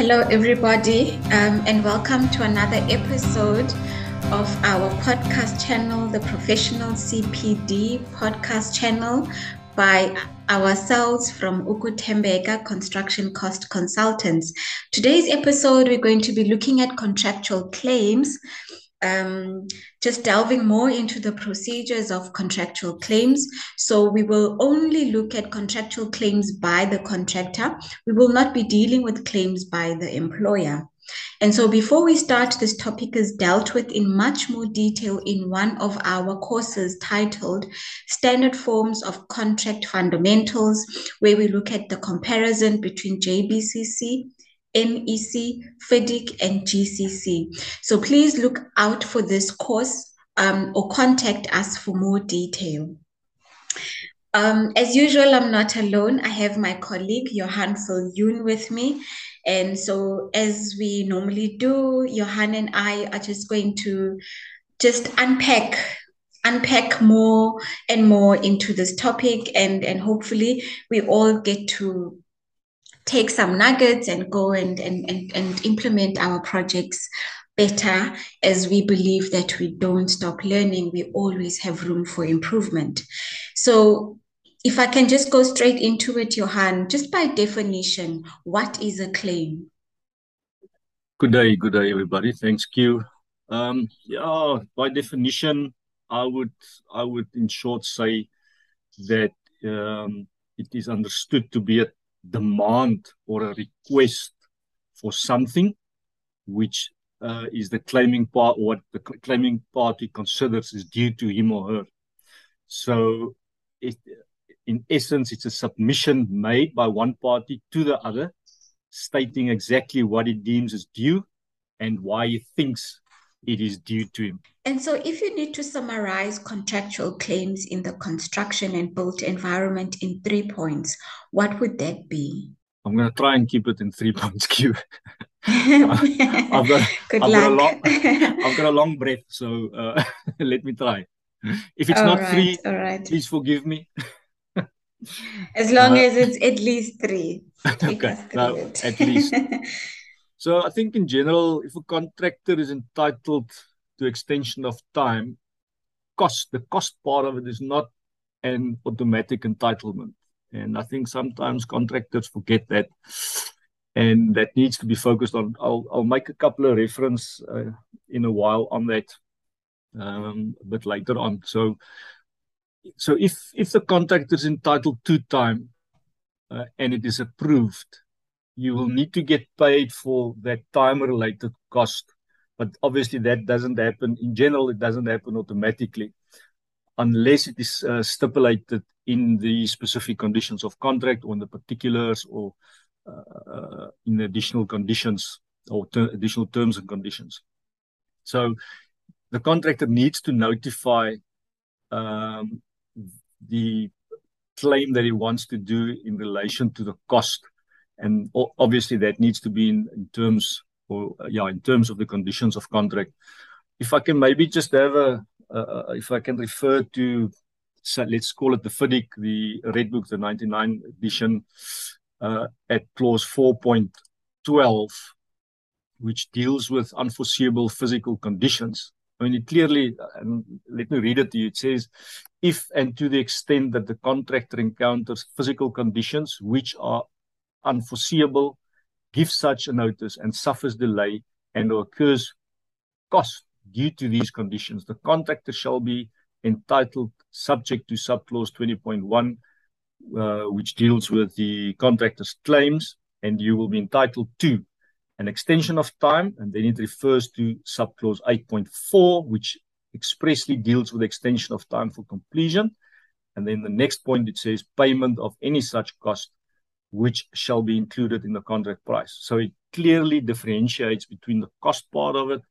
Hello, everybody, um, and welcome to another episode of our podcast channel, the Professional CPD podcast channel by ourselves from Ukutembeka Construction Cost Consultants. Today's episode, we're going to be looking at contractual claims um, just delving more into the procedures of contractual claims. So we will only look at contractual claims by the contractor. We will not be dealing with claims by the employer. And so before we start, this topic is dealt with in much more detail in one of our courses titled Standard Forms of Contract Fundamentals, where we look at the comparison between JBCC NEC, FIDIC, and GCC. So please look out for this course um, or contact us for more detail. Um, as usual, I'm not alone. I have my colleague Johan Viljoen with me. And so, as we normally do, Johan and I are just going to just unpack unpack more and more into this topic and and hopefully we all get to take some nuggets and go and, and, and, and implement our projects better as we believe that we don't stop learning, we always have room for improvement. So if I can just go straight into it, Johan, just by definition, what is a claim? Good day, good day, everybody. Thanks, Q. Um, yeah, by definition, I would, I would, in short, say that um, it is understood to be a demand or a request for something which uh, is the claiming part what the claiming party considers is due to him or her. So it, in essence it's a submission made by one party to the other stating exactly what it deems is due and why he thinks it is due to him. And so, if you need to summarize contractual claims in the construction and built environment in three points, what would that be? I'm going to try and keep it in three points, Q. I've got, Good I've luck. Got a long, I've got a long breath, so uh, let me try. If it's all not right, three, all right. please forgive me. As long Uh, as it's at least three. Okay, no, at least. So I think in general, if a contractor is entitled to extension of time, cost the cost part of it is not an automatic entitlement. And I think sometimes contractors forget that. And that needs to be focused on. I'll I'll make a couple of reference uh, in a while on that um, a bit later on. So so if if the contractor is entitled to time uh, and it is approved, you will need to get paid for that time related cost. But obviously, that doesn't happen in general, it doesn't happen automatically unless it is uh, stipulated in the specific conditions of contract or in the particulars or uh, in additional conditions or ter- additional terms and conditions. So the contractor needs to notify um, the claim that he wants to do in relation to the cost and obviously that needs to be in, in terms or yeah in terms of the conditions of contract if i can maybe just have a uh, if i can refer to so let's call it the FIDIC, the red book the 99 edition uh, at clause 4.12 which deals with unforeseeable physical conditions I mean, it clearly, and let me read it to you. It says, if and to the extent that the contractor encounters physical conditions which are unforeseeable, gives such a notice and suffers delay and occurs cost due to these conditions, the contractor shall be entitled subject to subclause 20.1, uh, which deals with the contractor's claims, and you will be entitled to an extension of time, and then it refers to subclause 8.4, which expressly deals with extension of time for completion. And then the next point, it says payment of any such cost which shall be included in the contract price. So it clearly differentiates between the cost part of it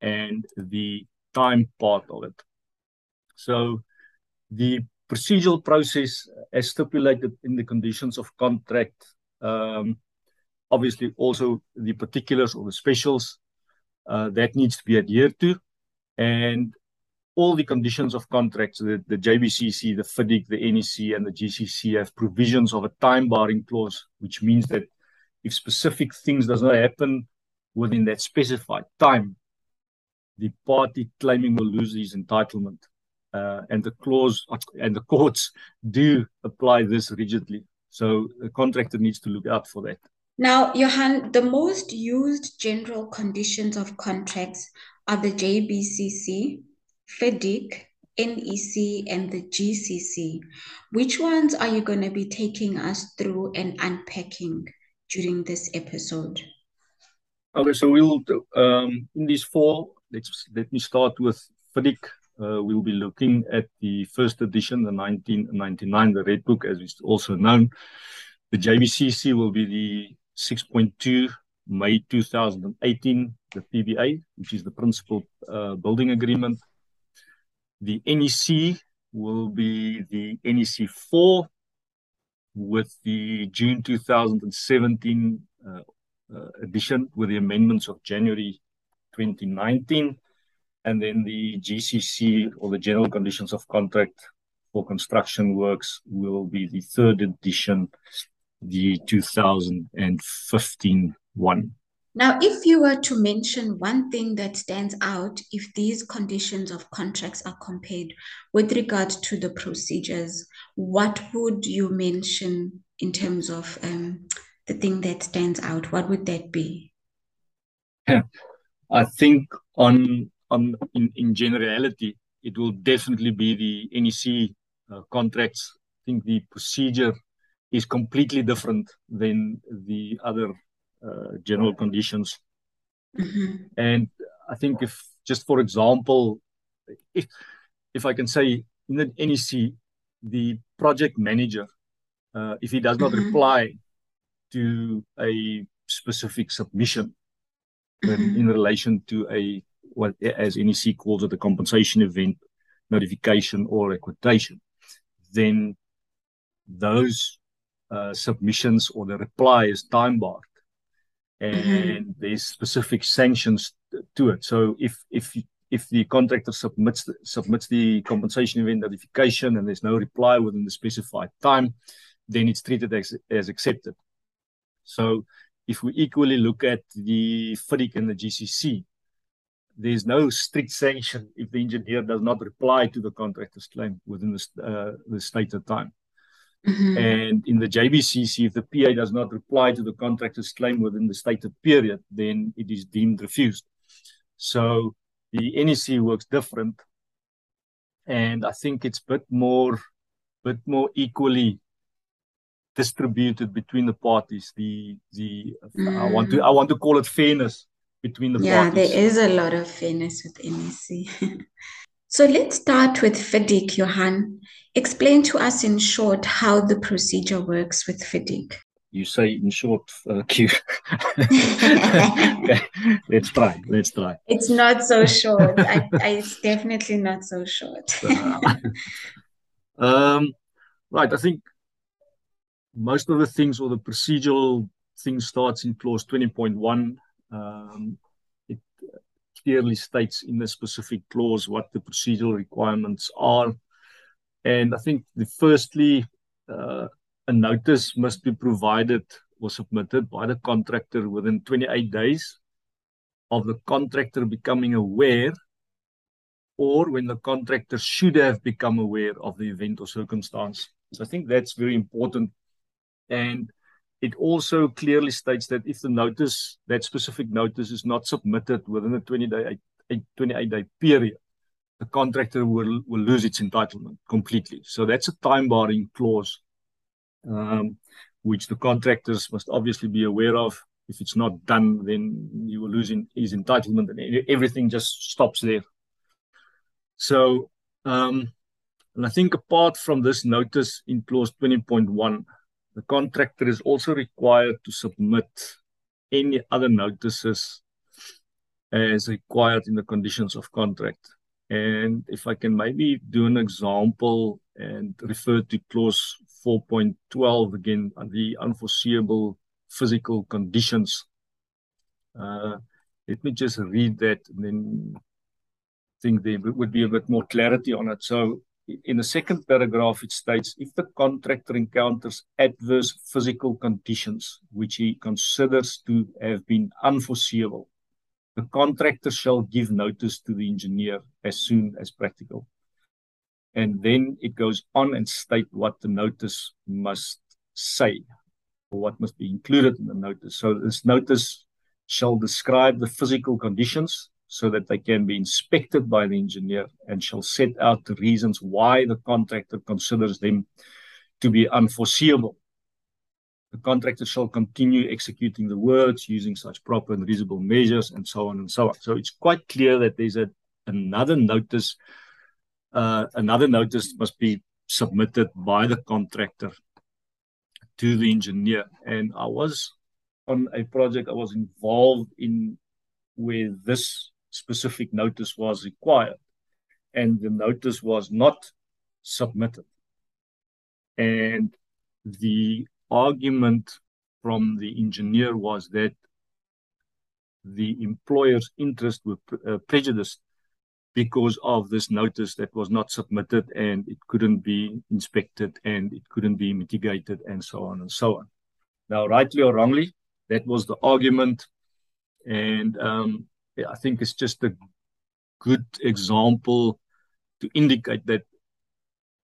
and the time part of it. So the procedural process as stipulated in the conditions of contract, um, obviously also the particulars or the specials uh, that needs to be adhered to. And all the conditions of contracts, the, the JBCC, the FIDIC, the NEC, and the GCC have provisions of a time barring clause, which means that if specific things does not happen within that specified time, the party claiming will lose his entitlement. Uh, and the clause and the courts do apply this rigidly. So the contractor needs to look out for that. Now, Johan, the most used general conditions of contracts are the JBCC, FIDIC, NEC, and the GCC. Which ones are you going to be taking us through and unpacking during this episode? Okay, so we'll um, in these four. Let's let me start with FIDIC. Uh, we'll be looking at the first edition, the 1999, the Red Book, as it's also known. The JBCC will be the 6.2 May 2018, the PBA, which is the Principal uh, Building Agreement. The NEC will be the NEC 4 with the June 2017 uh, uh, edition with the amendments of January 2019. And then the GCC or the General Conditions of Contract for Construction Works will be the third edition the 2015 one. Now, if you were to mention one thing that stands out if these conditions of contracts are compared with regard to the procedures, what would you mention in terms of um, the thing that stands out? What would that be? I think on on in, in generality, it will definitely be the NEC uh, contracts. I think the procedure is completely different than the other general conditions. Mm-hmm. And I think if just for example, if if I can say in the NEC, the project manager, uh, if he does not mm-hmm. reply to a specific submission mm-hmm. in relation to a what as NEC calls it a compensation event, notification or a quotation, then those uh, submissions or the reply is time barred. And mm-hmm. there's specific sanctions to it so if if if the contractor submits submits the compensation event notification and there's no reply within the specified time then it's treated as, as accepted so if we equally look at the FIDIC and the GCC there's no strict sanction if the engineer does not reply to the contractor's claim within the, uh, the stated time. Mm-hmm. And in the JBCC, if the PA does not reply to the contractor's claim within the stated period, then it is deemed refused. So the NEC works different, and I think it's a bit more, bit more equally distributed between the parties. The the mm. I want to I want to call it fairness between the yeah, parties. Yeah, there is a lot of fairness with NEC. So let's start with FIDIC, Johan. Explain to us in short how the procedure works with FIDIC. You say in short, uh, Q. okay. Let's try. Let's try. It's not so short. I, I, it's definitely not so short. um, right. I think most of the things or the procedural thing starts in clause 20.1. Um, clearly states in the specific clause what the procedural requirements are. And I think the firstly, uh, a notice must be provided or submitted by the contractor within 28 days of the contractor becoming aware or when the contractor should have become aware of the event or circumstance. So I think that's very important. And it also clearly states that if the notice, that specific notice is not submitted within a 20 day, 28 day period, the contractor will, will lose its entitlement completely. So that's a time barring clause, um, which the contractors must obviously be aware of. If it's not done, then you will lose in, his entitlement and everything just stops there. So, um, and I think apart from this notice in clause 20.1, the contractor is also required to submit any other notices as required in the conditions of contract. And if I can maybe do an example and refer to clause 4.12 again, on the unforeseeable physical conditions. Uh, let me just read that and then think there would be a bit more clarity on it. So in the second paragraph, it states if the contractor encounters adverse physical conditions which he considers to have been unforeseeable, the contractor shall give notice to the engineer as soon as practical. And then it goes on and state what the notice must say or what must be included in the notice. So this notice shall describe the physical conditions so that they can be inspected by the engineer and shall set out the reasons why the contractor considers them to be unforeseeable. The contractor shall continue executing the works using such proper and reasonable measures and so on and so on. So it's quite clear that there's a, another notice. Uh, another notice must be submitted by the contractor to the engineer. And I was on a project I was involved in where this specific notice was required and the notice was not submitted. And the argument from the engineer was that the employer's interests were uh, prejudiced because of this notice that was not submitted and it couldn't be inspected and it couldn't be mitigated and so on and so on. Now, rightly or wrongly, that was the argument. And um, I think it's just a good example to indicate that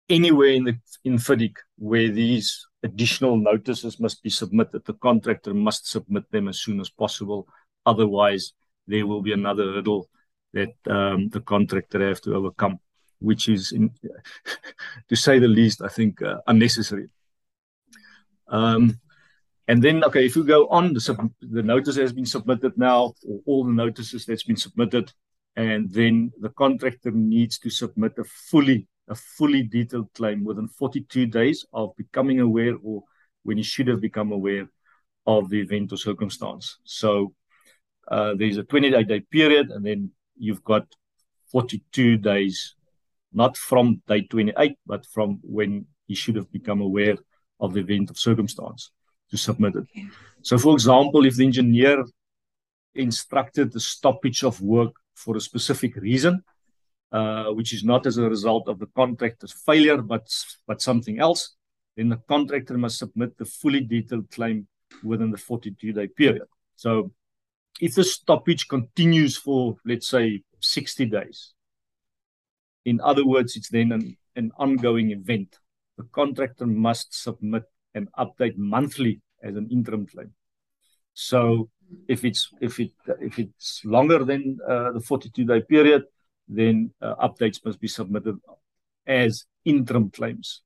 anywhere in the in FIDIC where these additional notices must be submitted, the contractor must submit them as soon as possible. Otherwise, there will be another hurdle that um, the contractor have to overcome, which is, in, to say the least, I think uh, unnecessary. Um, and then, okay, if you go on, the, the notice has been submitted now, or all the notices that's been submitted, and then the contractor needs to submit a fully a fully detailed claim within 42 days of becoming aware or when he should have become aware of the event or circumstance. So uh, there's a 28 day period, and then you've got 42 days, not from day 28, but from when he should have become aware of the event of circumstance to submit it. Okay. So, for example, if the engineer instructed the stoppage of work for a specific reason, uh, which is not as a result of the contractor's failure, but but something else, then the contractor must submit the fully detailed claim within the 42-day period. So, if the stoppage continues for, let's say, 60 days, in other words, it's then an, an ongoing event. The contractor must submit an update monthly as an interim claim. So if it's if it if it's longer than uh, the 42 day period, then uh, updates must be submitted as interim claims.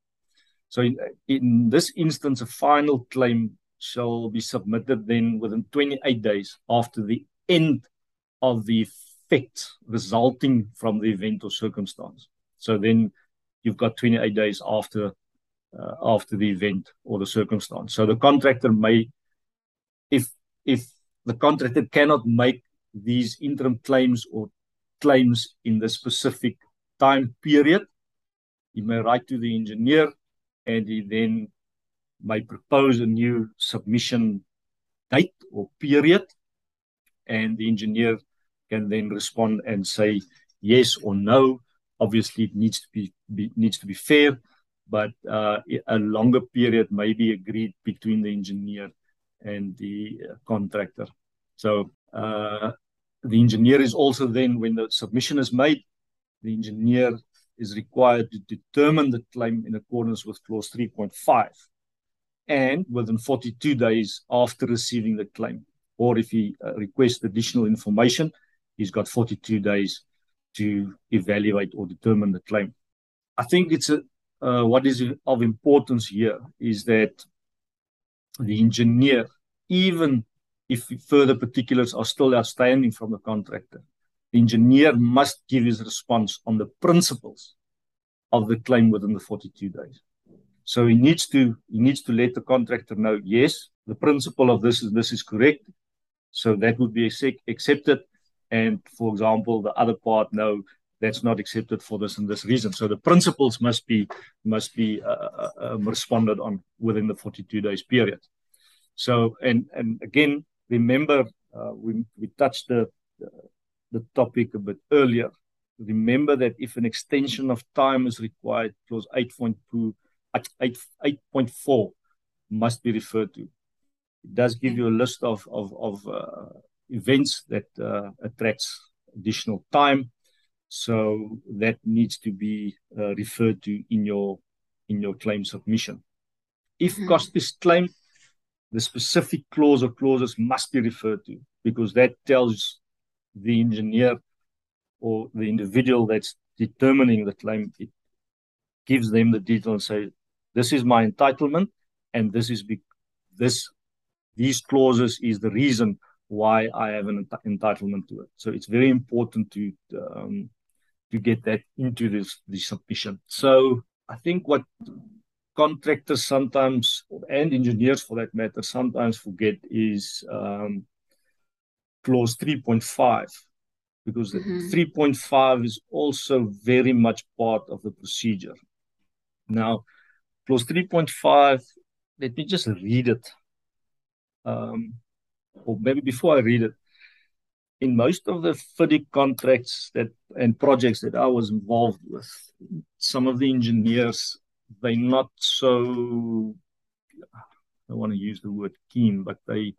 So in, in this instance, a final claim shall be submitted then within 28 days after the end of the effect resulting from the event or circumstance. So then you've got 28 days after uh, after the event or the circumstance. So the contractor may, if if the contractor cannot make these interim claims or claims in the specific time period, he may write to the engineer and he then may propose a new submission date or period. And the engineer can then respond and say yes or no. Obviously it needs to be, be needs to be fair but uh, a longer period may be agreed between the engineer and the uh, contractor. So uh, the engineer is also then, when the submission is made, the engineer is required to determine the claim in accordance with clause 3.5 and within 42 days after receiving the claim. Or if he uh, requests additional information, he's got 42 days to evaluate or determine the claim. I think it's a, Uh, what is of importance here is that the engineer, even if further particulars are still outstanding from the contractor, the engineer must give his response on the principles of the claim within the 42 days. So he needs to he needs to let the contractor know, yes, the principle of this is this is correct. So that would be accepted. And for example, the other part know that's not accepted for this and this reason. So the principles must be must be uh, uh, um, responded on within the 42 days period. So and and again, remember uh, we we touched the, the, the topic a bit earlier remember that if an extension of time is required, clause 8.2, 8.4 must be referred to. It does give you a list of, of, of uh, events that uh, attracts additional time. So that needs to be uh, referred to in your in your claim submission. If mm-hmm. cost is claimed, the specific clause or clauses must be referred to because that tells the engineer or the individual that's determining the claim, it gives them the detail and say, this is my entitlement and this is be- this these clauses is the reason why I have an ent- entitlement to it. So it's very important to um, to get that into this the submission. So I think what contractors sometimes and engineers for that matter sometimes forget is um, clause 3.5 because mm-hmm. 3.5 is also very much part of the procedure. Now, clause 3.5, let me just read it. Um, or maybe before I read it, in most of the FIDIC contracts that and projects that I was involved with, some of the engineers they're not so I want to use the word keen, but they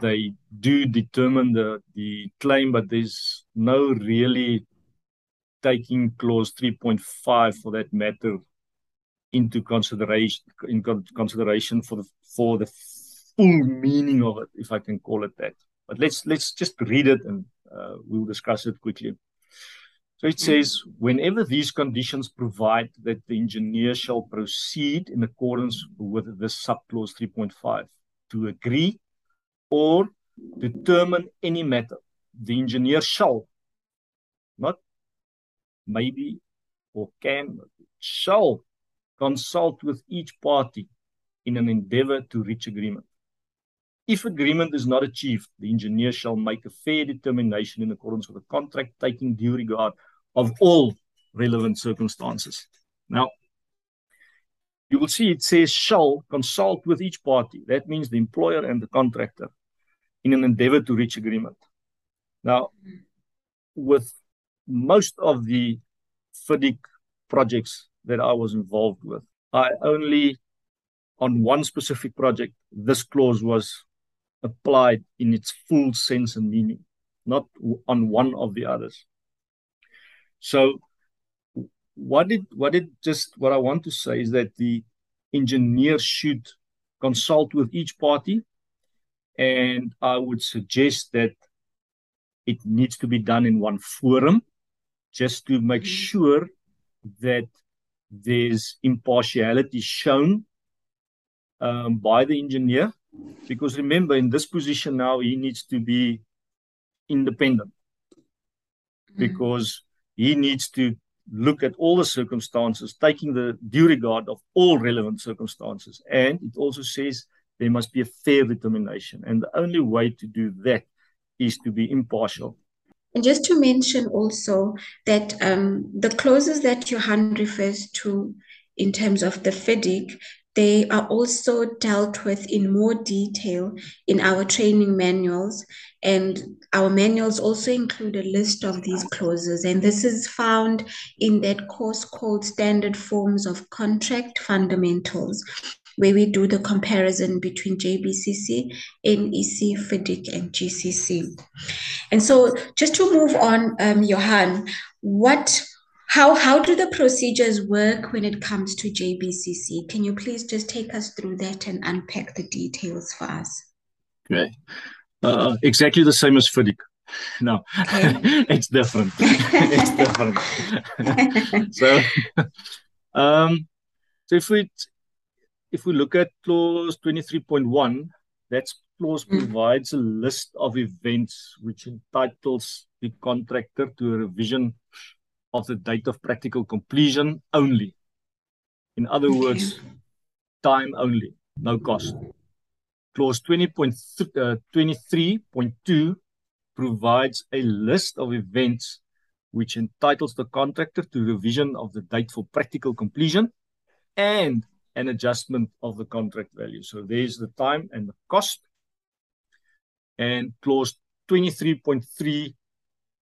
they do determine the the claim, but there's no really taking clause 3.5 for that matter into consideration in consideration for the for the full meaning of it, if I can call it that. But let's let's just read it and uh, we'll discuss it quickly. So it says, whenever these conditions provide that the engineer shall proceed in accordance with this subclause 3.5 to agree or determine any matter, the engineer shall, not maybe or can, shall consult with each party in an endeavor to reach agreement. If agreement is not achieved, the engineer shall make a fair determination in accordance with the contract, taking due regard of all relevant circumstances. Now, you will see it says shall consult with each party. That means the employer and the contractor in an endeavor to reach agreement. Now, with most of the FIDIC projects that I was involved with, I only, on one specific project, this clause was applied in its full sense and meaning, not on one of the others. So what did what did just what I want to say is that the engineer should consult with each party, and I would suggest that it needs to be done in one forum, just to make mm-hmm. sure that there's impartiality shown um, by the engineer because remember, in this position now, he needs to be independent mm. because he needs to look at all the circumstances, taking the due regard of all relevant circumstances. And it also says there must be a fair determination. And the only way to do that is to be impartial. And just to mention also that um, the clauses that Johan refers to in terms of the FIDIC, they are also dealt with in more detail in our training manuals. And our manuals also include a list of these clauses. And this is found in that course called Standard Forms of Contract Fundamentals, where we do the comparison between JBCC, NEC, FIDIC, and GCC. And so just to move on, um, Johan, what how, how do the procedures work when it comes to JBCC? Can you please just take us through that and unpack the details for us? Okay. Uh, exactly the same as FIDIC. No, okay. it's different. it's different. so, um, so if we if we look at clause 23.1, that clause mm. provides a list of events which entitles the contractor to a revision of the date of practical completion only. In other words, time only, no cost. Clause 20.23.2 uh, provides a list of events which entitles the contractor to revision of the date for practical completion and an adjustment of the contract value. So there's the time and the cost. And clause 23.3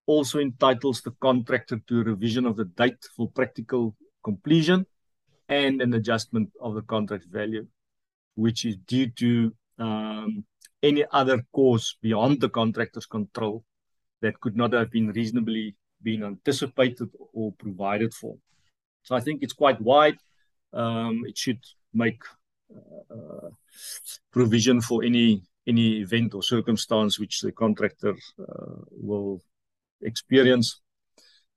also entitles the contractor to a revision of the date for practical completion and an adjustment of the contract value, which is due to um, any other cause beyond the contractor's control that could not have been reasonably been anticipated or provided for. So I think it's quite wide. Um, it should make uh, provision for any any event or circumstance which the contractor uh, will experience.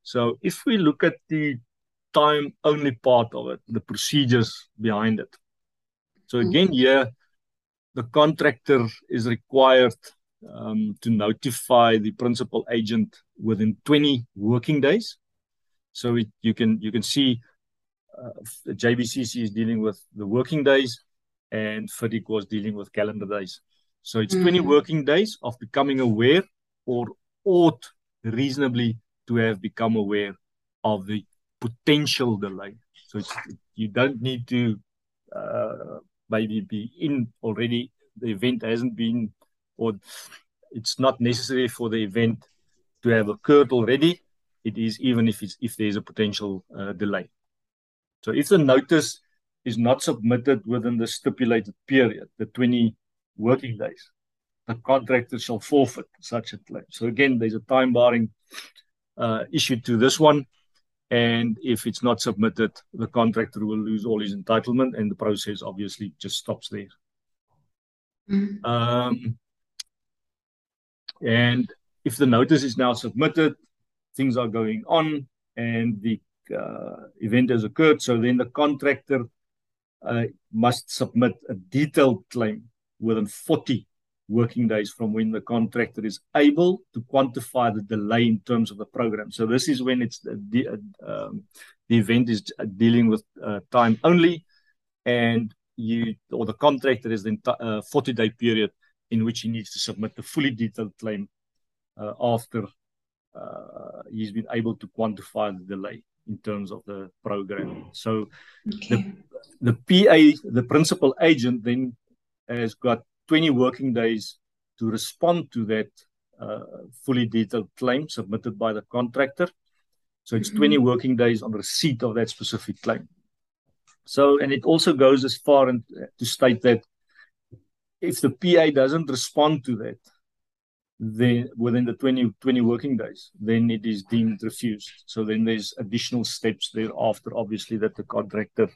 So if we look at the time only part of it, the procedures behind it. So mm-hmm. again, here the contractor is required um, to notify the principal agent within 20 working days. So it, you can you can see uh, the JBCC is dealing with the working days, and FIDIC was dealing with calendar days. So it's mm-hmm. 20 working days of becoming aware or ought reasonably to have become aware of the potential delay. So you don't need to uh, maybe be in already. The event hasn't been, or it's not necessary for the event to have occurred already. It is even if it's if there's a potential uh, delay. So if the notice is not submitted within the stipulated period, the 20 working days, the contractor shall forfeit such a claim. So again, there's a time barring uh, issue to this one. And if it's not submitted, the contractor will lose all his entitlement and the process obviously just stops there. Mm-hmm. Um, and if the notice is now submitted, things are going on and the uh, event has occurred. So then the contractor uh, must submit a detailed claim within 40 working days from when the contractor is able to quantify the delay in terms of the program. So this is when it's the, um, the event is dealing with uh, time only, and you or the contractor is the uh, 40 day period in which he needs to submit the fully detailed claim uh, after uh, he's been able to quantify the delay in terms of the program. So okay. the the PA, the principal agent, then has got 20 working days to respond to that uh, fully detailed claim submitted by the contractor. So it's 20 mm-hmm. working days on receipt of that specific claim. So, and it also goes as far and to state that if the PA doesn't respond to that, then within the 20, 20 working days, then it is deemed refused. So then there's additional steps thereafter, obviously, that the contractor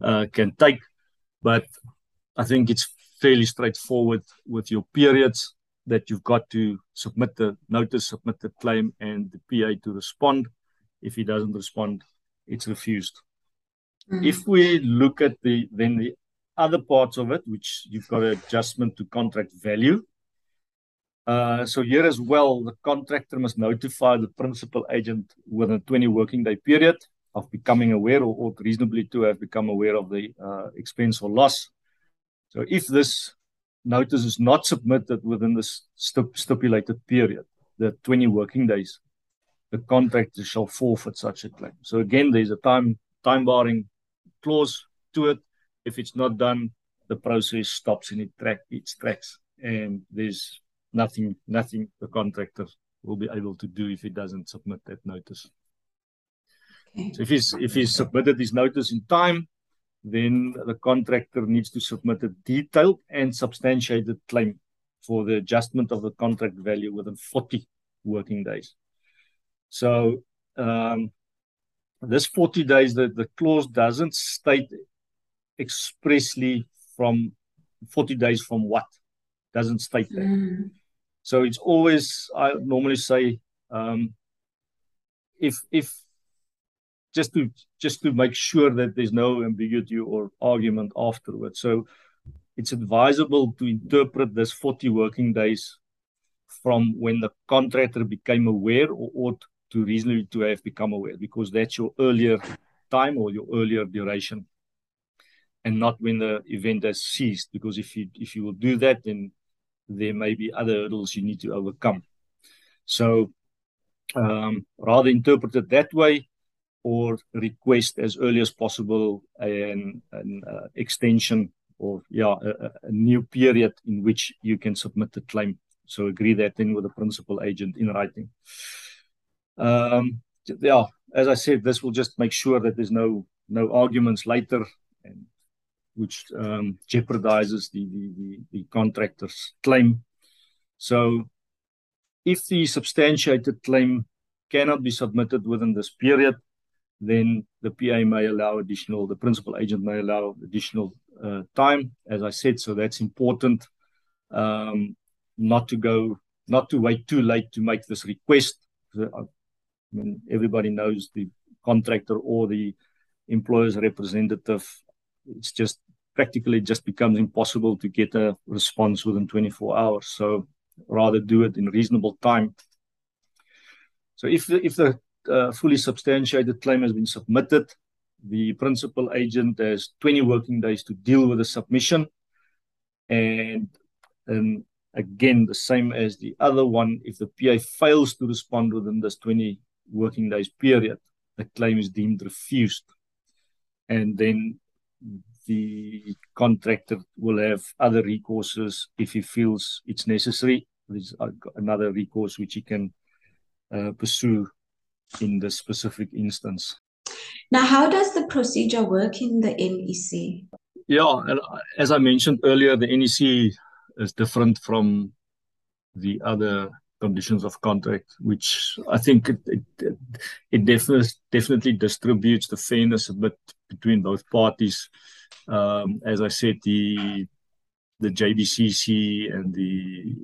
uh, can take. But I think it's fairly straightforward with your periods that you've got to submit the notice, submit the claim, and the PA to respond. If he doesn't respond, it's refused. Mm-hmm. If we look at the then the other parts of it, which you've got an adjustment to contract value. Uh, so here as well, the contractor must notify the principal agent within a 20 working day period of becoming aware or, or reasonably to have become aware of the uh, expense or loss so if this notice is not submitted within the stipulated period, the 20 working days, the contractor shall forfeit such a claim. So again, there's a time time barring clause to it. If it's not done, the process stops in it track its tracks, and there's nothing nothing the contractor will be able to do if he doesn't submit that notice. Okay. So if he's if he's submitted his notice in time, then the contractor needs to submit a detailed and substantiated claim for the adjustment of the contract value within 40 working days. So um, this 40 days, the, the clause doesn't state expressly from 40 days from what? Doesn't state that. Mm. So it's always, I normally say, um, if if just to just to make sure that there's no ambiguity or argument afterwards. So it's advisable to interpret this 40 working days from when the contractor became aware or ought to reasonably to have become aware, because that's your earlier time or your earlier duration, and not when the event has ceased. Because if you if you will do that, then there may be other hurdles you need to overcome. So um, rather interpret it that way or request as early as possible an, an uh, extension or yeah a, a, new period in which you can submit the claim. So agree that then with the principal agent in writing. Um, yeah, as I said, this will just make sure that there's no no arguments later, and which um, jeopardizes the, the, the, the contractor's claim. So, if the substantiated claim cannot be submitted within this period, then the PA may allow additional, the principal agent may allow additional uh, time, as I said. So that's important, um, not to go, not to wait too late to make this request. I mean, everybody knows the contractor or the employer's representative. It's just practically just becomes impossible to get a response within 24 hours. So rather do it in reasonable time. So if the, if the uh, fully substantiated claim has been submitted, the principal agent has 20 working days to deal with the submission. And um, again, the same as the other one, if the PA fails to respond within this 20 working days period, the claim is deemed refused. And then the contractor will have other recourses if he feels it's necessary. There's another recourse which he can uh, pursue in the specific instance. Now, how does the procedure work in the NEC? Yeah, as I mentioned earlier, the NEC is different from the other conditions of contract, which I think it it, it definitely definitely distributes the fairness a bit between both parties. Um, as I said, the the JBCC and the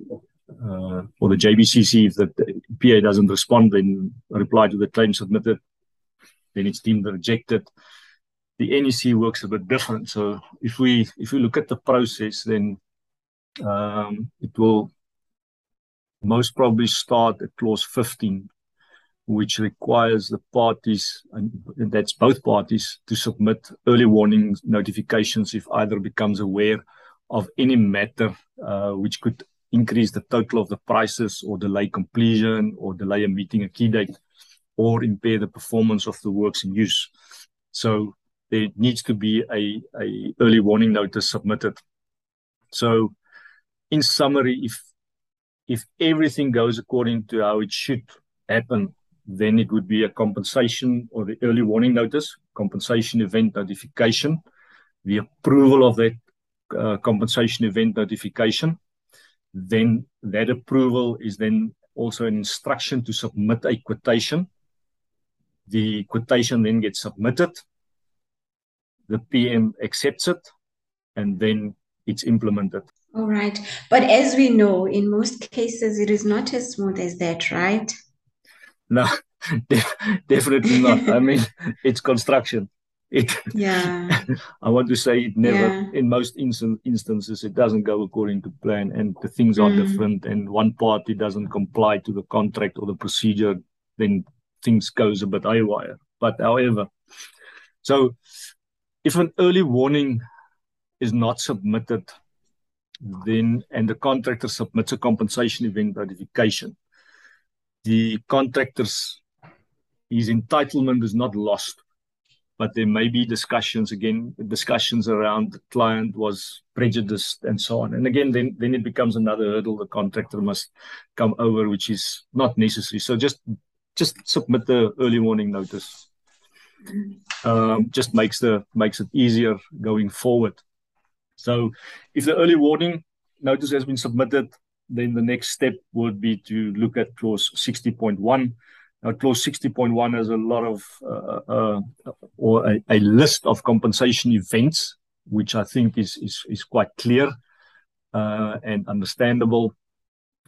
uh, or the JBCC, if the PA doesn't respond, then reply to the claim submitted, then it's deemed rejected. The NEC works a bit different. So if we if we look at the process, then um, it will most probably start at clause 15, which requires the parties, and that's both parties, to submit early warning notifications if either becomes aware of any matter uh, which could increase the total of the prices or delay completion or delay a meeting a key date or impair the performance of the works in use. So there needs to be a, a early warning notice submitted. So in summary, if if everything goes according to how it should happen, then it would be a compensation or the early warning notice, compensation event notification, the approval of that uh, compensation event notification, then that approval is then also an instruction to submit a quotation. The quotation then gets submitted. The PM accepts it, and then it's implemented. All right. But as we know, in most cases, it is not as smooth as that, right? No, definitely not. I mean, it's construction it yeah i want to say it never yeah. in most instant, instances it doesn't go according to plan and the things are mm. different and one party doesn't comply to the contract or the procedure then things goes a bit haywire but however so if an early warning is not submitted then and the contractor submits a compensation event notification the contractor's his entitlement is not lost but there may be discussions again, discussions around the client was prejudiced and so on. And again, then then it becomes another hurdle the contractor must come over, which is not necessary. So just just submit the early warning notice. Um, just makes the makes it easier going forward. So if the early warning notice has been submitted, then the next step would be to look at clause 60.1 uh, clause 60.1 has a lot of uh, uh, or a, a, list of compensation events, which I think is is, is quite clear uh, and understandable.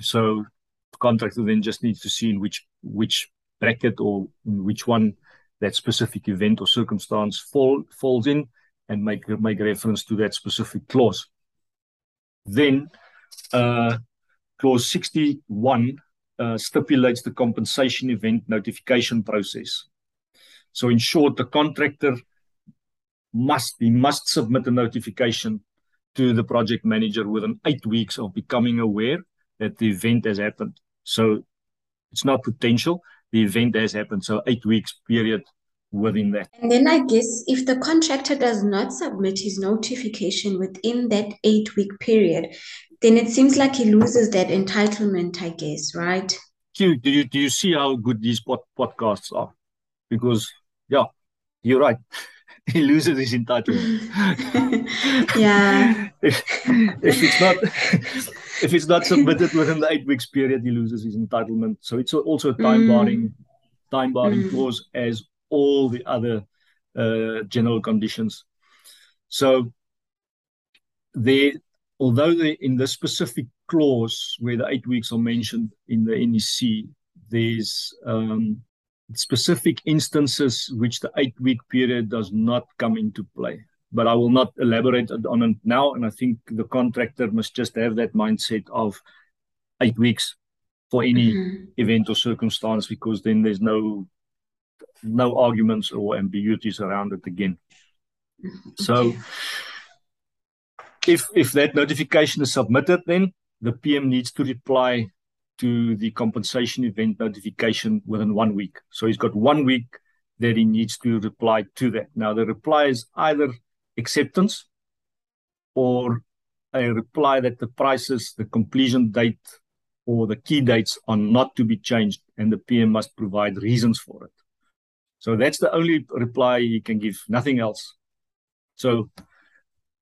So the contractor then just needs to see in which which bracket or in which one that specific event or circumstance fall falls in and make make reference to that specific clause. Then uh, clause 61 uh, Uh, stipulates the compensation event notification process. So in short, the contractor must he must submit a notification to the project manager within eight weeks of becoming aware that the event has happened. So it's not potential, the event has happened. So eight weeks period within that. And then I guess if the contractor does not submit his notification within that eight week period, then it seems like he loses that entitlement, I guess, right? Q, do you do you see how good these pod, podcasts are? Because yeah, you're right. he loses his entitlement. yeah. if, if it's not if it's not submitted within the eight weeks period, he loses his entitlement. So it's also a time mm. barring time barring mm. clause as all the other uh, general conditions. So they although they in the specific clause where the eight weeks are mentioned in the NEC, there's um, specific instances which the eight week period does not come into play. But I will not elaborate on it now. And I think the contractor must just have that mindset of eight weeks for any mm-hmm. event or circumstance because then there's no no arguments or ambiguities around it again. So if if that notification is submitted, then the PM needs to reply to the compensation event notification within one week. So he's got one week that he needs to reply to that. Now, the reply is either acceptance or a reply that the prices, the completion date, or the key dates are not to be changed, and the PM must provide reasons for it. So that's the only reply he can give, nothing else. So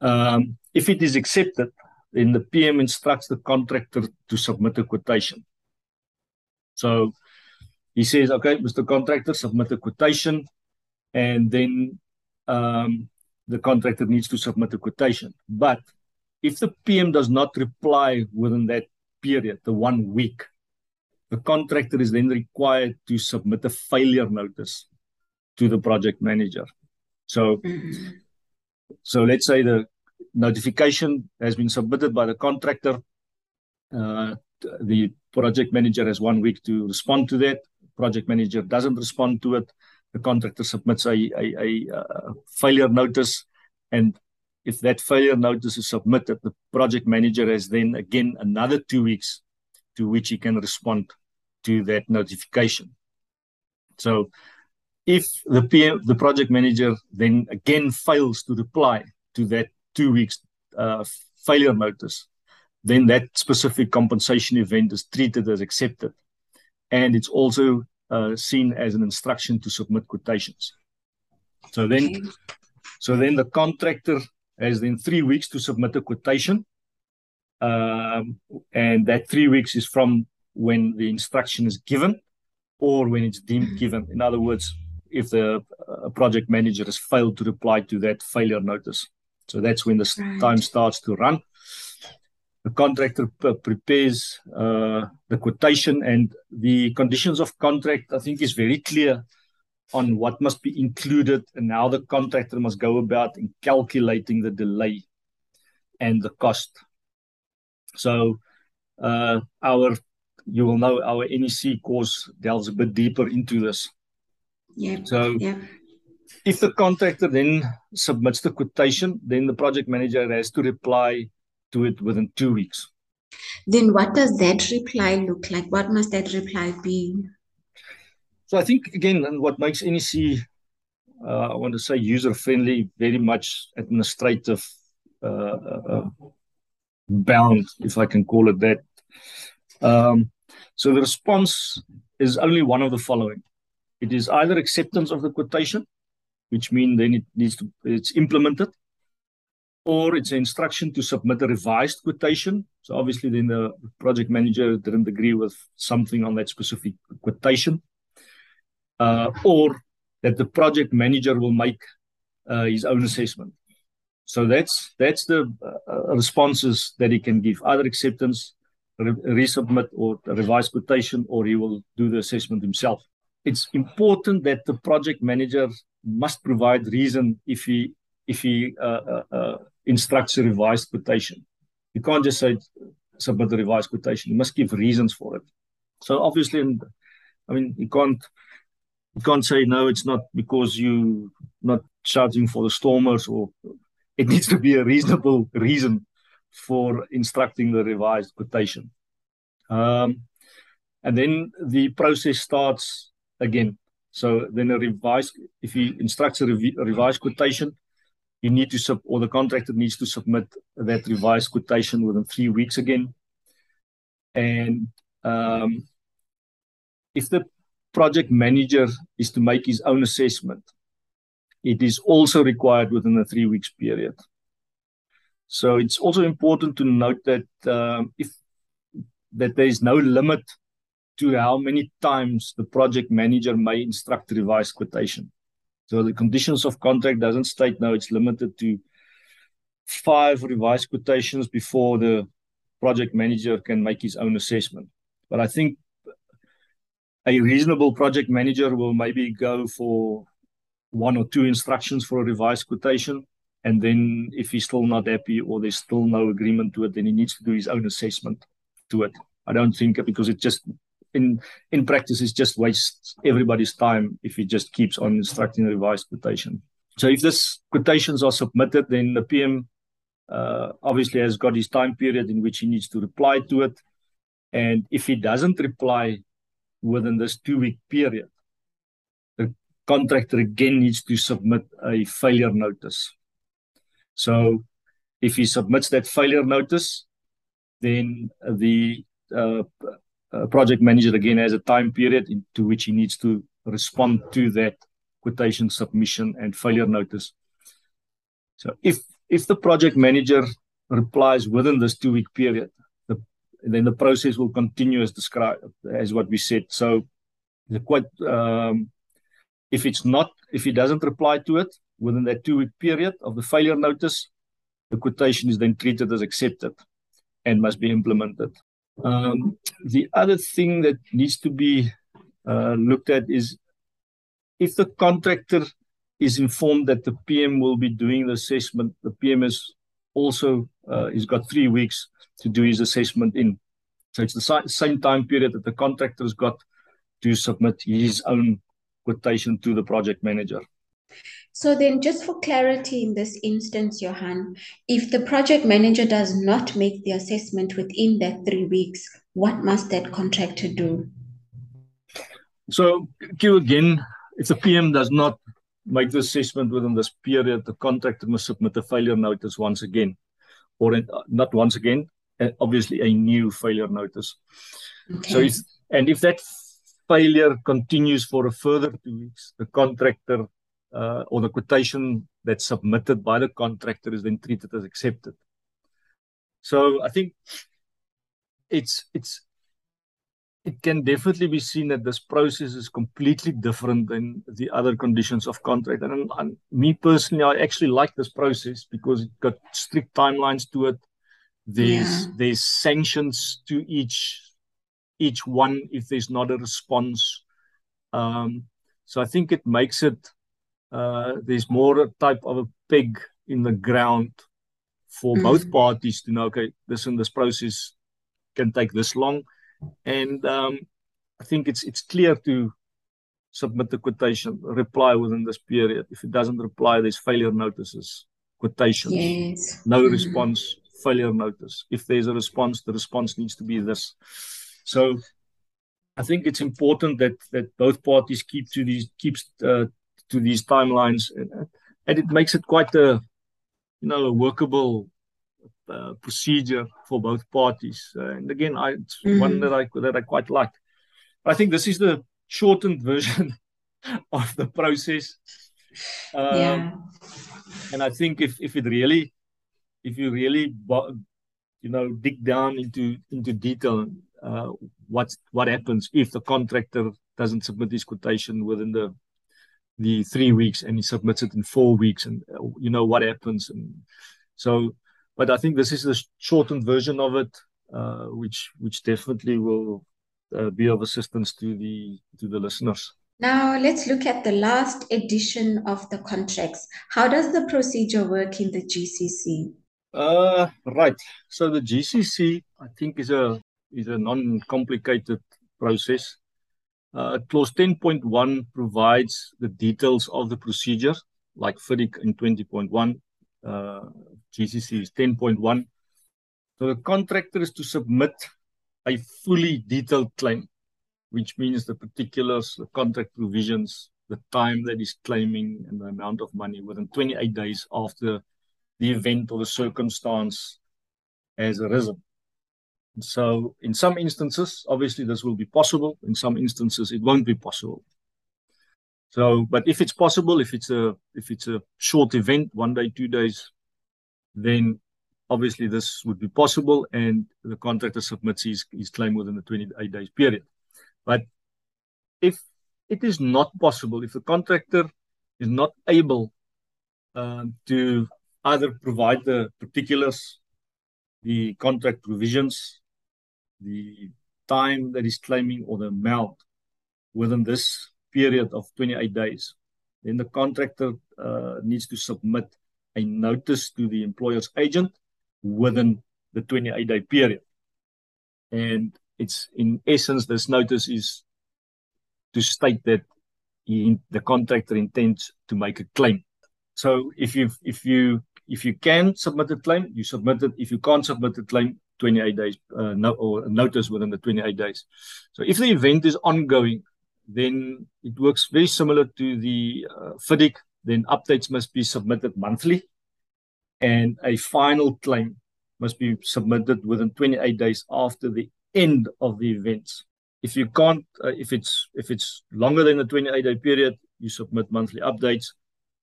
um, if it is accepted, then the PM instructs the contractor to submit a quotation. So he says, okay, Mr. Contractor, submit a quotation. And then um, the contractor needs to submit a quotation. But if the PM does not reply within that period, the one week, the contractor is then required to submit a failure notice to the project manager. So, mm-hmm. so let's say the notification has been submitted by the contractor. Uh, the project manager has one week to respond to that. Project manager doesn't respond to it. The contractor submits a, a, a, a failure notice. And if that failure notice is submitted, the project manager has then again another two weeks to which he can respond to that notification. So if the PM, the project manager then again fails to reply to that two weeks uh, failure notice, then that specific compensation event is treated as accepted. And it's also uh, seen as an instruction to submit quotations. So then, okay. so then the contractor has then three weeks to submit a quotation. Um, and that three weeks is from when the instruction is given or when it's deemed given. In other words, if the uh, project manager has failed to reply to that failure notice. So that's when the right. time starts to run. The contractor p- prepares uh, the quotation and the conditions of contract, I think, is very clear on what must be included and how the contractor must go about in calculating the delay and the cost. So, uh, our you will know our NEC course delves a bit deeper into this. Yeah. So, yeah if the contractor then submits the quotation, then the project manager has to reply to it within two weeks. Then what does that reply look like? What must that reply be? So I think again, and what makes NEC, uh, I want to say user friendly, very much administrative uh, uh, uh, bound, if I can call it that. Um, so the response is only one of the following. It is either acceptance of the quotation, which means then it needs to it's implemented, or it's an instruction to submit a revised quotation. So obviously, then the project manager didn't agree with something on that specific quotation, uh, or that the project manager will make uh, his own assessment. So that's that's the uh, responses that he can give: either acceptance, re- resubmit, or revised quotation, or he will do the assessment himself. It's important that the project manager must provide reason if he if he uh, uh, uh, instructs a revised quotation. You can't just say submit a revised quotation. You must give reasons for it. So obviously, I mean, you can't you can't say no. It's not because you not charging for the stormers, or it needs to be a reasonable reason for instructing the revised quotation. Um, and then the process starts again. So then a revised, if he instructs a, rev- revised quotation, you need to sub or the contractor needs to submit that revised quotation within three weeks again. And um, if the project manager is to make his own assessment, it is also required within a three weeks period. So it's also important to note that um, if that there is no limit to how many times the project manager may instruct revised quotation. So the conditions of contract doesn't state now it's limited to five revised quotations before the project manager can make his own assessment. But I think a reasonable project manager will maybe go for one or two instructions for a revised quotation. And then if he's still not happy or there's still no agreement to it, then he needs to do his own assessment to it. I don't think because it just in in practice it just wastes everybody's time if he just keeps on instructing a revised quotation. So if this quotations are submitted, then the PM uh, obviously has got his time period in which he needs to reply to it. And if he doesn't reply within this two week period, the contractor again needs to submit a failure notice. So if he submits that failure notice, then the uh, uh, project manager again has a time period into which he needs to respond to that quotation submission and failure notice. So if if the project manager replies within this two week period, the, then the process will continue as described as what we said. So the quite um, if it's not if he doesn't reply to it within that two week period of the failure notice, the quotation is then treated as accepted and must be implemented. Um, the other thing that needs to be uh, looked at is if the contractor is informed that the PM will be doing the assessment, the PM is also uh, he's got three weeks to do his assessment in. So it's the same time period that the contractor's got to submit his own quotation to the project manager. So then just for clarity in this instance, Johan, if the project manager does not make the assessment within that three weeks, what must that contractor do? So Q again, if the PM does not make the assessment within this period, the contractor must submit a failure notice once again, or uh, not once again, uh, obviously a new failure notice. Okay. So if, and if that failure continues for a further two weeks, the contractor uh, or the quotation that's submitted by the contractor is then treated as accepted. So I think it's it's it can definitely be seen that this process is completely different than the other conditions of contract. And, and me personally, I actually like this process because it got strict timelines to it. There's yeah. there's sanctions to each each one if there's not a response. Um, so I think it makes it uh, there's more a type of a peg in the ground for mm. both parties to know, okay, this and this process can take this long. And um, I think it's it's clear to submit the quotation, reply within this period. If it doesn't reply, there's failure notices, quotations. Yes. No mm. response, failure notice. If there's a response, the response needs to be this. So I think it's important that that both parties keep to these keeps uh, to these timelines, and it makes it quite a you know a workable uh, procedure for both parties. Uh, and again, I it's mm-hmm. one that I that I quite like. I think this is the shortened version of the process. Um, yeah. And I think if if it really, if you really, you know, dig down into into detail, uh, what what happens if the contractor doesn't submit his quotation within the the three weeks and he submits it in four weeks and uh, you know what happens and so but i think this is the shortened version of it uh, which which definitely will uh, be of assistance to the to the listeners. Now let's look at the last edition of the contracts. How does the procedure work in the gcc uh right. So the gcc i think is a is a non-complicated process uh, clause 10.1 provides the details of the procedure, like FIDIC in 20.1, uh, GCC is 10.1. So the contractor is to submit a fully detailed claim, which means the particulars, the contract provisions, the time that he's claiming, and the amount of money within 28 days after the event or the circumstance has arisen. So in some instances, obviously this will be possible. In some instances, it won't be possible. So, but if it's possible, if it's a if it's a short event, one day, two days, then obviously this would be possible, and the contractor submits his, his claim within the 28 days period. But if it is not possible, if the contractor is not able um, to either provide the particulars, the contract provisions, the time that is claiming or the amount within this period of 28 days, then the contractor uh, needs to submit a notice to the employer's agent within the 28 day period. And it's in essence, this notice is to state that he, the contractor intends to make a claim. So if you if you if you can submit a claim, you submit it. If you can't submit a claim, 28 days uh, no, or notice within the 28 days. So if the event is ongoing, then it works very similar to the uh, FIDIC. Then updates must be submitted monthly, and a final claim must be submitted within 28 days after the end of the events. If you can't, uh, if it's if it's longer than the 28 day period, you submit monthly updates,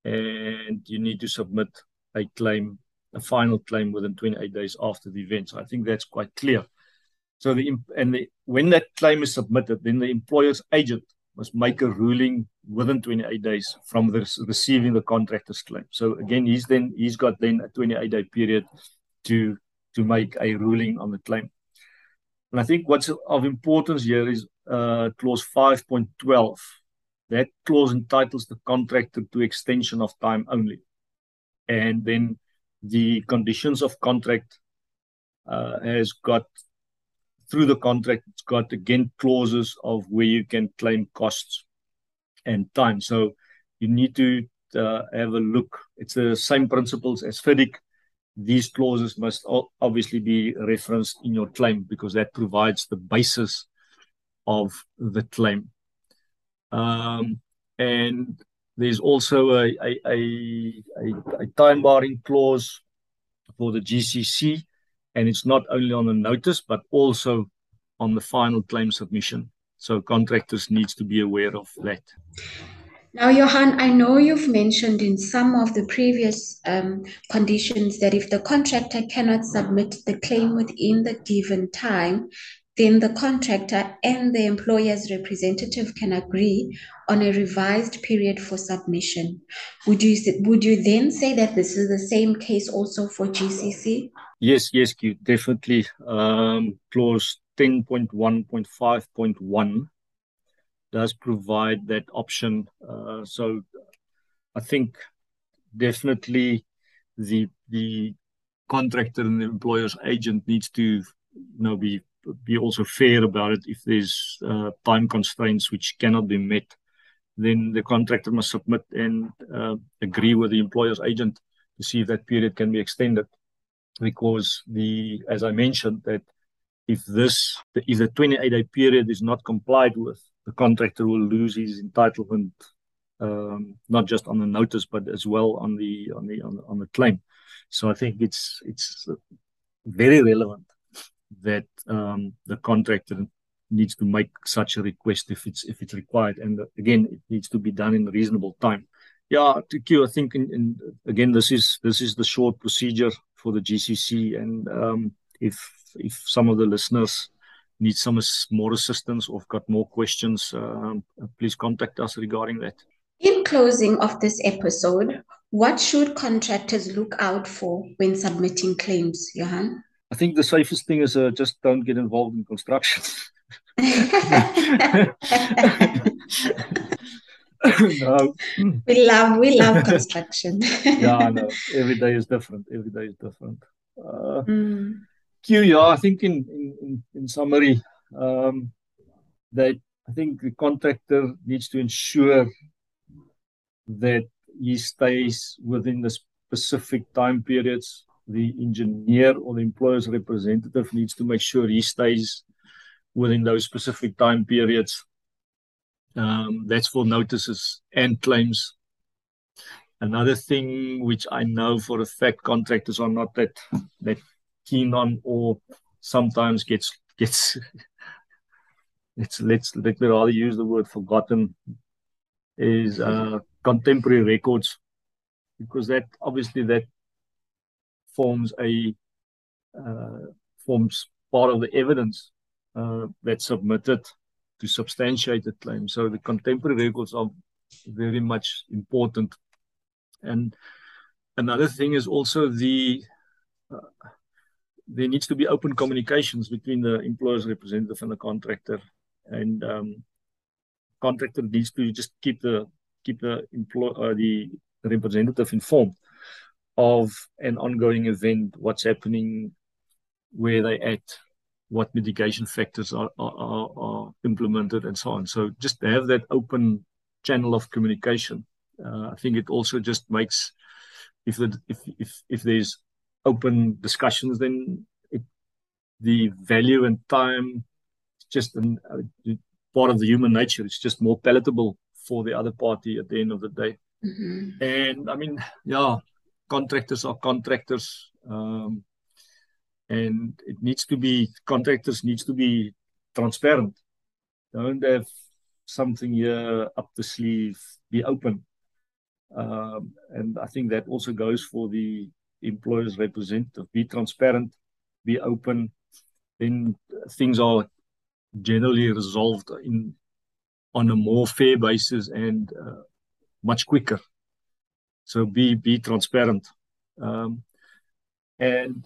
and you need to submit a claim a final claim within 28 days after the event. So I think that's quite clear. So the and the, when that claim is submitted, then the employer's agent must make a ruling within 28 days from the, receiving the contractor's claim. So again, he's then he's got then a 28 day period to to make a ruling on the claim. And I think what's of importance here is uh, clause 5.12. That clause entitles the contractor to extension of time only. And then the conditions of contract uh, has got through the contract it's got again clauses of where you can claim costs and time. So you need to uh, have a look. It's the same principles as FIDIC. These clauses must obviously be referenced in your claim because that provides the basis of the claim. Um, and there's also a, a, a, a, time barring clause for the GCC, and it's not only on the notice, but also on the final claim submission. So contractors needs to be aware of that. Now, Johan, I know you've mentioned in some of the previous um, conditions that if the contractor cannot submit the claim within the given time, then the contractor and the employer's representative can agree on a revised period for submission. Would you would you then say that this is the same case also for GCC? Yes, yes, Q, definitely. Um, clause 10.1.5.1 does provide that option. Uh, so I think definitely the the contractor and the employer's agent needs to you know be be also fair about it. If there's uh, time constraints which cannot be met, then the contractor must submit and uh, agree with the employer's agent to see if that period can be extended. Because the, as I mentioned, that if this, if the 28-day period is not complied with, the contractor will lose his entitlement, um, not just on the notice, but as well on the on the on the, on the claim. So I think it's it's very relevant that um, the contractor needs to make such a request if it's if it's required. And uh, again, it needs to be done in reasonable time. Yeah, to I think in, in, again this is this is the short procedure for the GCC, and um, if if some of the listeners need some more assistance or got more questions, um, please contact us regarding that. In closing of this episode, what should contractors look out for when submitting claims, Johan? I think the safest thing is uh, just don't get involved in construction. no. We love we love construction. yeah, no. Every day is different. Every day is different. Uh, mm. Q, yeah, I think in in, in summary, um, that I think the contractor needs to ensure that he stays within the specific time periods the engineer or the employer's representative needs to make sure he stays within those specific time periods. Um, that's for notices and claims. Another thing which I know for a fact contractors are not that that keen on or sometimes gets gets it's let's let me rather use the word forgotten is uh, contemporary records because that obviously that forms a uh, forms part of the evidence uh, that's submitted to substantiate the claim. So the contemporary records are very much important. And another thing is also the uh, there needs to be open communications between the employer's representative and the contractor, and um, contractor needs to just keep the keep the employ uh, the representative informed of an ongoing event, what's happening, where they at, what mitigation factors are, are, are, implemented, and so on. So just to have that open channel of communication, uh, I think it also just makes if the if if if there's open discussions, then it, the value and time it's just an, uh, part of the human nature. It's just more palatable for the other party at the end of the day. Mm-hmm. And I mean, yeah, contractors are contractors. Um, and it needs to be contractors needs to be transparent. Don't have something here up the sleeve. Be open, um, and I think that also goes for the employer's representative. Be transparent, be open. Then things are generally resolved in on a more fair basis and uh, much quicker. So be be transparent, um, and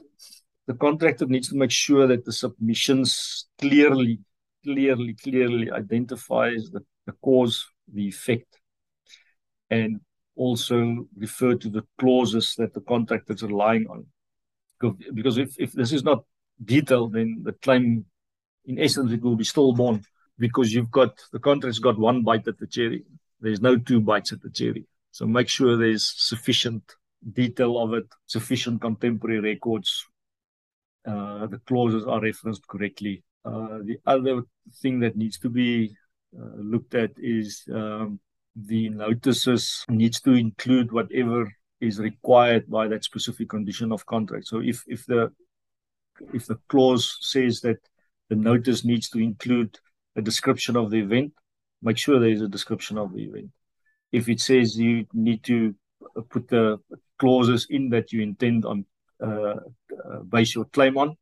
the contractor needs to make sure that the submissions clearly, clearly, clearly identifies the, the cause, the effect, and also refer to the clauses that the contractor is relying on. Because if, if this is not detailed, then the claim, in essence, it will be stillborn because you've got the contract's got one bite at the cherry. There's no two bites at the cherry. So make sure there's sufficient detail of it, sufficient contemporary records, uh, the clauses are referenced correctly. Uh, the other thing that needs to be uh, looked at is um, the notices needs to include whatever is required by that specific condition of contract. So if if the if the clause says that the notice needs to include a description of the event, make sure there is a description of the event. If it says you need to put the clauses in that you intend on uh, uh, base your claim on,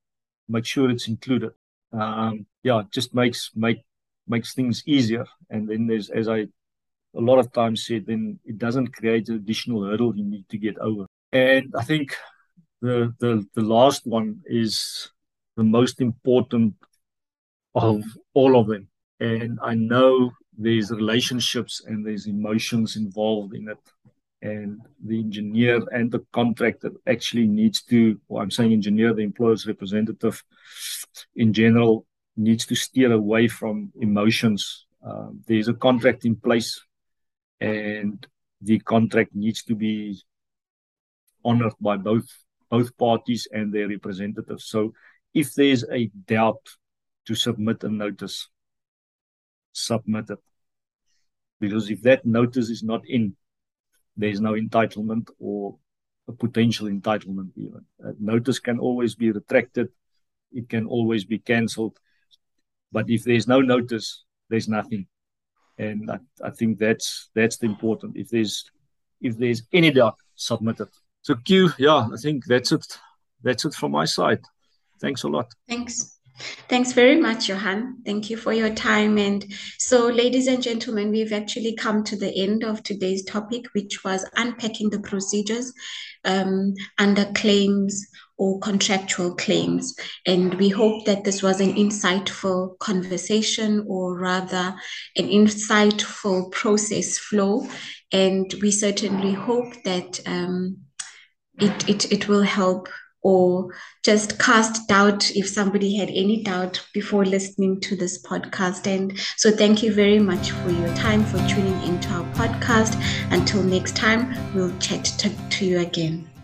make sure it's included. Um, yeah, just makes make makes things easier. And then there's, as I a lot of times said, then it doesn't create an additional hurdle you need to get over. And I think the the the last one is the most important of all of them. And I know there's relationships and there's emotions involved in it. And the engineer and the contractor actually needs to or i'm saying engineer the employer's representative in general needs to steer away from emotions. Um, there's a contract in place and the contract needs to be honored by both both parties and their representatives. So if there's a doubt to submit a notice submit it because if that notice is not in there's no entitlement or a potential entitlement even. A notice can always be retracted. It can always be cancelled. But if there's no notice, there's nothing. And I, I think that's that's the important. If there's if there's any doubt, submit it. So Q, yeah, I think that's it. That's it from my side. Thanks a lot. Thanks. Thanks very much, Johan. Thank you for your time. And so, ladies and gentlemen, we've actually come to the end of today's topic, which was unpacking the procedures um, under claims or contractual claims. And we hope that this was an insightful conversation or rather an insightful process flow. And we certainly hope that um, it, it, it will help or just cast doubt if somebody had any doubt before listening to this podcast. And so, thank you very much for your time for tuning into our podcast. Until next time, we'll chat to, to you again.